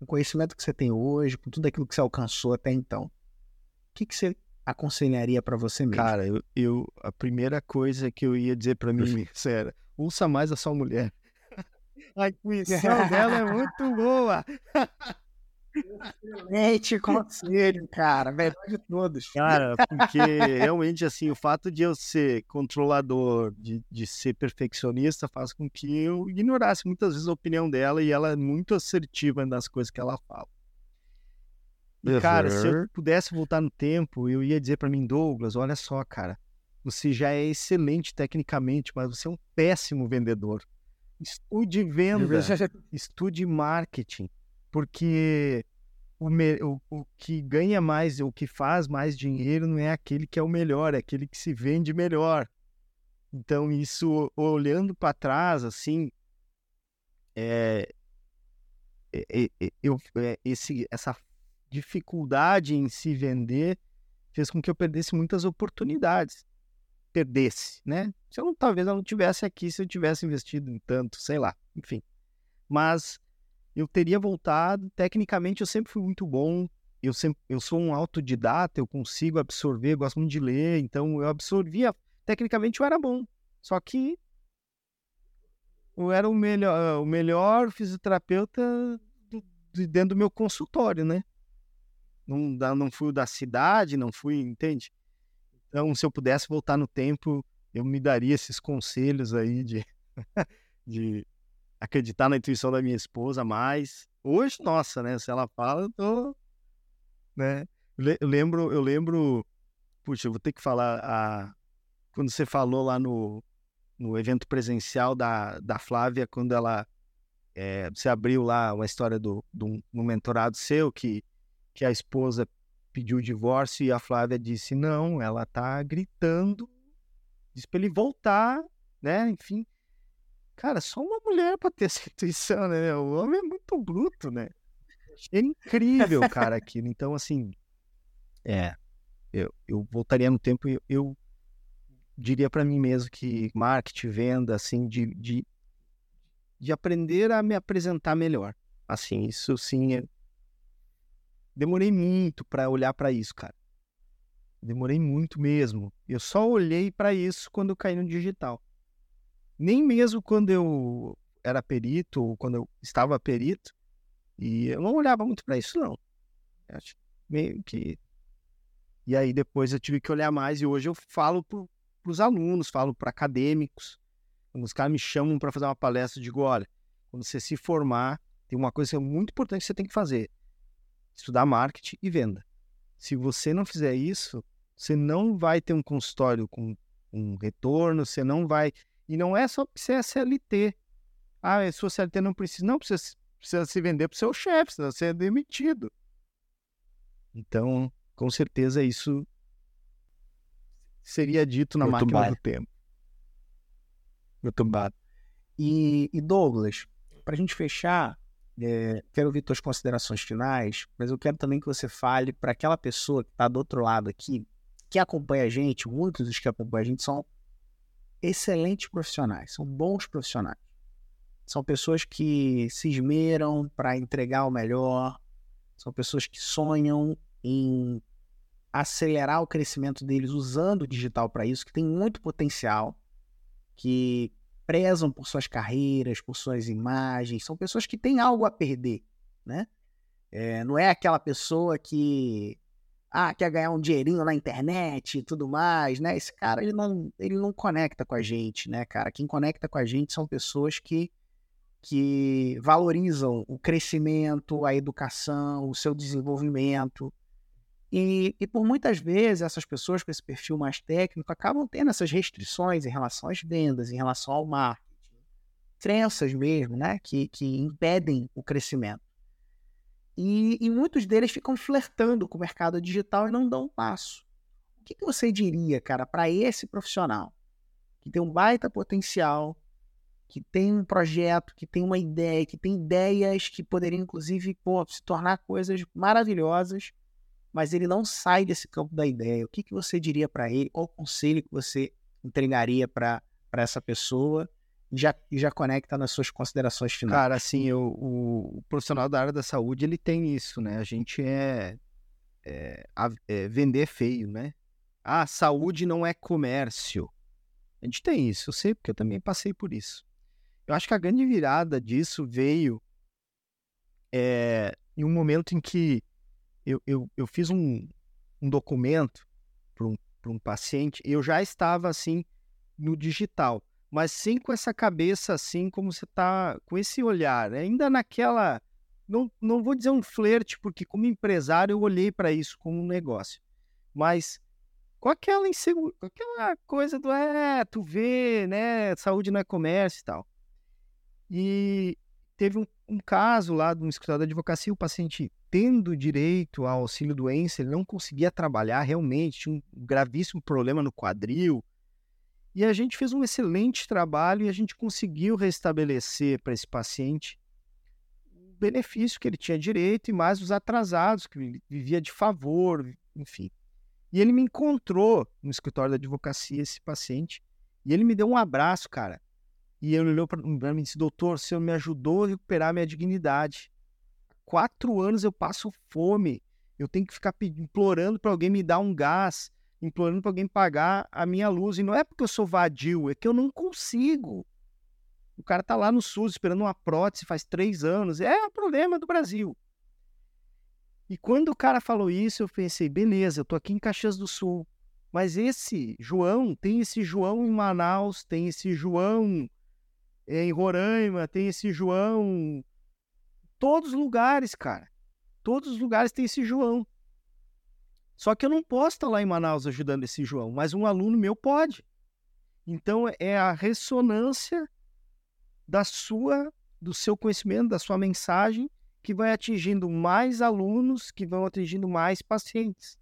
com o conhecimento que você tem hoje, com tudo aquilo que você alcançou até então, o que, que você aconselharia para você mesmo? Cara, eu, eu, a primeira coisa que eu ia dizer para mim era: ouça mais a sua mulher. A intuição dela é muito boa. Excelente conselho, cara. Melhor de todos. Cara, porque realmente, assim, o fato de eu ser controlador, de, de ser perfeccionista, faz com que eu ignorasse muitas vezes a opinião dela e ela é muito assertiva nas coisas que ela fala. E, cara, se eu pudesse voltar no tempo, eu ia dizer para mim, Douglas, olha só, cara, você já é excelente tecnicamente, mas você é um péssimo vendedor. Estude venda, estude marketing porque o, o, o que ganha mais, o que faz mais dinheiro não é aquele que é o melhor, é aquele que se vende melhor. Então, isso, olhando para trás, assim, é, é, é, eu, é, esse, essa dificuldade em se vender fez com que eu perdesse muitas oportunidades. Perdesse, né? Se eu não, talvez eu não tivesse aqui se eu tivesse investido em tanto, sei lá, enfim. Mas eu teria voltado. Tecnicamente, eu sempre fui muito bom. Eu, sempre, eu sou um autodidata, eu consigo absorver, gosto muito de ler, então eu absorvia. Tecnicamente, eu era bom. Só que eu era o melhor, o melhor fisioterapeuta do, de dentro do meu consultório, né? Não, não fui o da cidade, não fui, entende? Então, se eu pudesse voltar no tempo, eu me daria esses conselhos aí de, de acreditar na intuição da minha esposa mais. Hoje, nossa, né? Se ela fala, eu tô. Né? Eu lembro, eu lembro. Puxa, eu vou ter que falar. A, quando você falou lá no, no evento presencial da, da Flávia, quando ela. É, você abriu lá uma história do, do um mentorado seu que, que a esposa pediu o divórcio e a Flávia disse: não, ela tá gritando, disse para ele voltar, né? Enfim. Cara, só uma mulher pra ter essa intuição, né? O homem é muito bruto, né? É incrível, cara, aquilo. Então, assim, é. Eu, eu voltaria no tempo e eu, eu diria para mim mesmo que marketing, venda, assim, de, de, de aprender a me apresentar melhor. Assim, isso sim é, demorei muito para olhar para isso, cara. Demorei muito mesmo. Eu só olhei para isso quando eu caí no digital. Nem mesmo quando eu era perito ou quando eu estava perito, e eu não olhava muito para isso, não. Eu acho meio que. E aí depois eu tive que olhar mais, e hoje eu falo para os alunos, falo para acadêmicos. Os caras me chamam para fazer uma palestra, eu digo: olha, quando você se formar, tem uma coisa que é muito importante que você tem que fazer: estudar marketing e venda. Se você não fizer isso, você não vai ter um consultório com um retorno, você não vai. E não é só porque você é CLT. Ah, a sua CLT não precisa. Não, precisa, precisa se vender para o seu chefe, senão você é demitido. Então, com certeza, isso seria dito na Muito máquina do tempo. Muito bom. E, e Douglas, para a gente fechar, é, quero ouvir suas considerações finais, mas eu quero também que você fale para aquela pessoa que está do outro lado aqui, que acompanha a gente, muitos dos que acompanham a gente são excelentes profissionais, são bons profissionais. São pessoas que se esmeram para entregar o melhor, são pessoas que sonham em acelerar o crescimento deles usando o digital para isso, que tem muito potencial, que prezam por suas carreiras, por suas imagens, são pessoas que têm algo a perder, né? É, não é aquela pessoa que ah, quer ganhar um dinheirinho na internet e tudo mais, né? Esse cara, ele não, ele não conecta com a gente, né, cara? Quem conecta com a gente são pessoas que, que valorizam o crescimento, a educação, o seu desenvolvimento. E, e por muitas vezes, essas pessoas com esse perfil mais técnico acabam tendo essas restrições em relação às vendas, em relação ao marketing. Crenças mesmo, né? Que, que impedem o crescimento. E, e, muitos deles ficam flertando com o mercado digital e não dão um passo. O que, que você diria, cara, para esse profissional que tem um baita potencial, que tem um projeto, que tem uma ideia, que tem ideias que poderiam, inclusive, pô, se tornar coisas maravilhosas, mas ele não sai desse campo da ideia. O que, que você diria para ele? Qual conselho que você entregaria para essa pessoa? Já, já conecta nas suas considerações finais. Cara, assim, eu, o, o, profissional da área da saúde, ele tem isso, né? A gente é, é, é vender feio, né? Ah, saúde não é comércio. A gente tem isso, eu sei, porque eu também passei por isso. Eu acho que a grande virada disso veio é, em um momento em que eu, eu, eu fiz um, um documento para um, um paciente eu já estava assim no digital mas sim com essa cabeça assim, como você tá com esse olhar, né? ainda naquela não, não vou dizer um flerte, porque como empresário eu olhei para isso como um negócio, mas com aquela insegura, com aquela coisa do é, tu vê, né, saúde não é comércio e tal. E teve um, um caso lá de um escritório de advocacia, o paciente tendo direito ao auxílio doença, ele não conseguia trabalhar realmente, tinha um gravíssimo problema no quadril, e a gente fez um excelente trabalho e a gente conseguiu restabelecer para esse paciente o benefício que ele tinha direito e mais os atrasados, que ele vivia de favor, enfim. E ele me encontrou no escritório da advocacia, esse paciente, e ele me deu um abraço, cara. E ele olhou para mim e disse: Doutor, o senhor me ajudou a recuperar minha dignidade. Há quatro anos eu passo fome, eu tenho que ficar implorando para alguém me dar um gás implorando para alguém pagar a minha luz. E não é porque eu sou vadio, é que eu não consigo. O cara tá lá no SUS esperando uma prótese faz três anos. É o problema do Brasil. E quando o cara falou isso, eu pensei, beleza, eu tô aqui em Caxias do Sul. Mas esse João, tem esse João em Manaus, tem esse João em Roraima, tem esse João. Todos os lugares, cara. Todos os lugares tem esse João. Só que eu não posso estar lá em Manaus ajudando esse João, mas um aluno meu pode. Então é a ressonância da sua, do seu conhecimento, da sua mensagem, que vai atingindo mais alunos, que vão atingindo mais pacientes.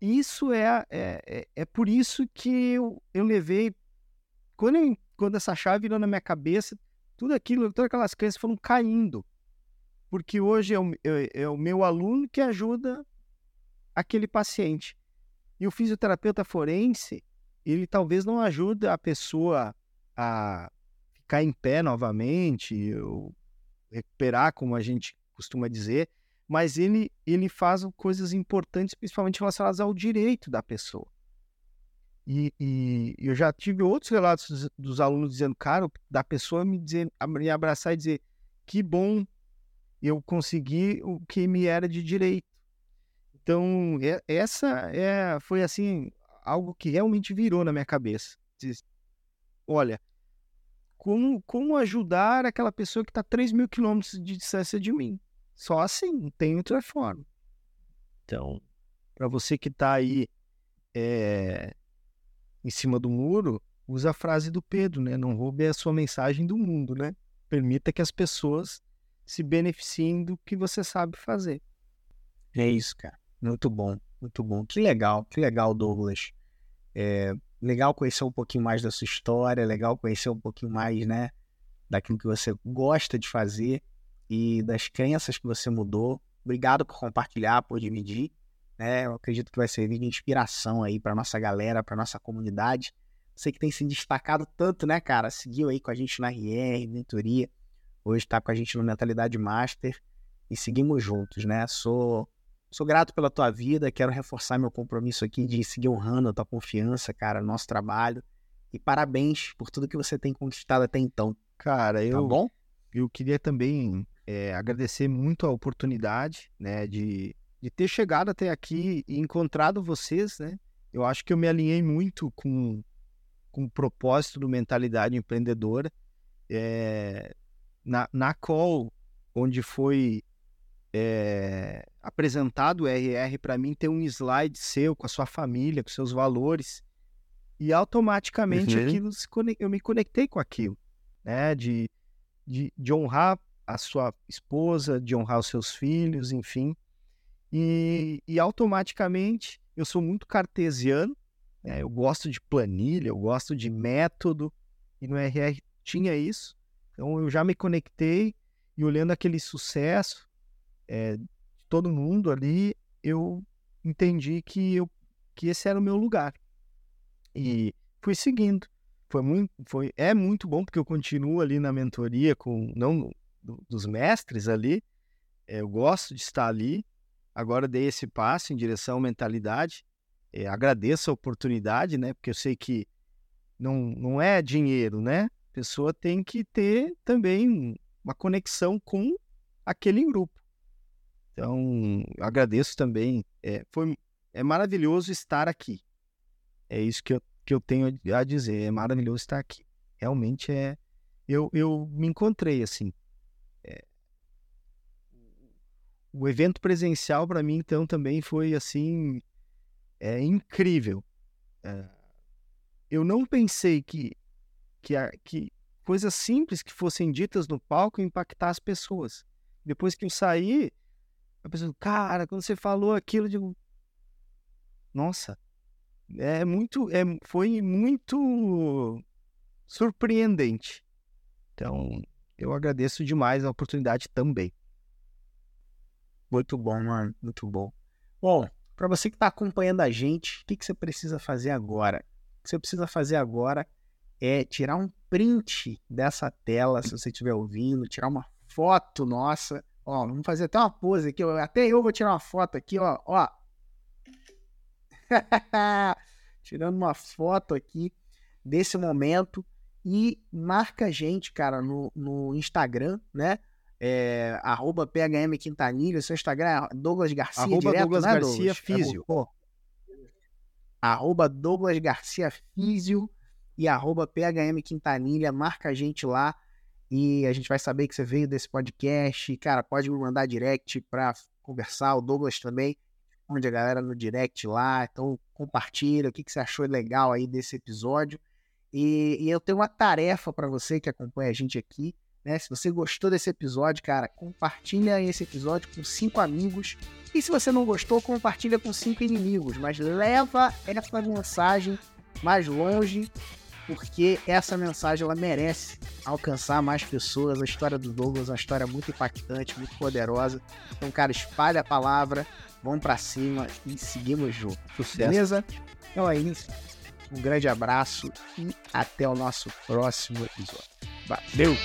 Isso é, é, é, é por isso que eu, eu levei. Quando, eu, quando essa chave virou na minha cabeça, tudo aquilo, todas aquelas crenças foram caindo porque hoje é o, é, é o meu aluno que ajuda aquele paciente. E o fisioterapeuta forense, ele talvez não ajude a pessoa a ficar em pé novamente, ou recuperar, como a gente costuma dizer, mas ele, ele faz coisas importantes, principalmente relacionadas ao direito da pessoa. E, e eu já tive outros relatos dos, dos, alunos dizendo, cara, da pessoa me, dizer, me abraçar e dizer, que bom eu consegui o que me era de direito. Então, é, essa é, foi assim, algo que realmente virou na minha cabeça. Diz, olha, como, como ajudar aquela pessoa que está a 3 mil quilômetros de distância de mim? Só assim, não tem outra forma. Então, para você que está aí é, em cima do muro, usa a frase do Pedro, né? Não roube a sua mensagem do mundo, né? Permita que as pessoas se beneficiem do que você sabe fazer. É isso, cara. Muito bom, muito bom. Que legal, que legal, Douglas. É legal conhecer um pouquinho mais da sua história, legal conhecer um pouquinho mais, né, daquilo que você gosta de fazer e das crenças que você mudou. Obrigado por compartilhar, por dividir. Né? Eu acredito que vai servir de inspiração aí para nossa galera, para nossa comunidade. Você que tem se destacado tanto, né, cara? Seguiu aí com a gente na RR, mentoria. Hoje está com a gente no Mentalidade Master e seguimos juntos, né? Sou sou grato pela tua vida, quero reforçar meu compromisso aqui de seguir honrando a tua confiança, cara, nosso trabalho. E parabéns por tudo que você tem conquistado até então. Cara, tá eu, tá bom? eu queria também é, agradecer muito a oportunidade, né, de de ter chegado até aqui e encontrado vocês, né? Eu acho que eu me alinhei muito com, com o propósito do Mentalidade Empreendedora. É, na, na call, onde foi é, apresentado o RR para mim, tem um slide seu com a sua família, com seus valores. E automaticamente uhum. aquilo eu me conectei com aquilo, né? De, de, de honrar a sua esposa, de honrar os seus filhos, enfim. E, e automaticamente eu sou muito cartesiano, né? eu gosto de planilha, eu gosto de método, e no RR tinha isso. Então eu já me conectei e olhando aquele sucesso é, de todo mundo ali, eu entendi que, eu, que esse era o meu lugar. E fui seguindo. Foi muito, foi, é muito bom porque eu continuo ali na mentoria com não dos mestres ali. É, eu gosto de estar ali agora dei esse passo em direção à mentalidade. É, agradeço a oportunidade, né? Porque eu sei que não, não é dinheiro, né? Pessoa tem que ter também uma conexão com aquele grupo. Então, agradeço também. É, foi, é maravilhoso estar aqui. É isso que eu, que eu tenho a dizer. É maravilhoso estar aqui. Realmente é. Eu, eu me encontrei assim. É, o evento presencial para mim então também foi assim é incrível. É, eu não pensei que que, a, que coisas simples que fossem ditas no palco impactar as pessoas. Depois que eu saí, a pessoa, cara, quando você falou aquilo, eu digo, nossa, é muito, é, foi muito surpreendente. Então, eu agradeço demais a oportunidade também. Muito bom, mano. Muito bom. Bom, para você que está acompanhando a gente, o que, que você precisa fazer agora? O que você precisa fazer agora é tirar um print dessa tela, se você estiver ouvindo, tirar uma foto nossa. Ó, vamos fazer até uma pose aqui. Até eu vou tirar uma foto aqui, ó. ó. Tirando uma foto aqui desse momento. E marca a gente, cara, no, no Instagram, né? é, arroba PHM Quintanilha, seu Instagram é Douglas Garcia arroba direto, Douglas né, Garcia Douglas? Físio. É, arroba Douglas Garcia Físio e arroba PHM Quintanilha, marca a gente lá e a gente vai saber que você veio desse podcast. Cara, pode me mandar direct para conversar, o Douglas também, onde a galera no direct lá, então compartilha o que, que você achou legal aí desse episódio. E, e eu tenho uma tarefa para você que acompanha a gente aqui, né? Se você gostou desse episódio, cara, compartilha esse episódio com cinco amigos. E se você não gostou, compartilha com cinco inimigos. Mas leva essa mensagem mais longe, porque essa mensagem ela merece alcançar mais pessoas. A história do Douglas é uma história muito impactante, muito poderosa. Então, cara, espalha a palavra, vamos para cima e seguimos junto. Sucesso. Beleza? Então é isso. Um grande abraço e até o nosso próximo episódio. Valeu!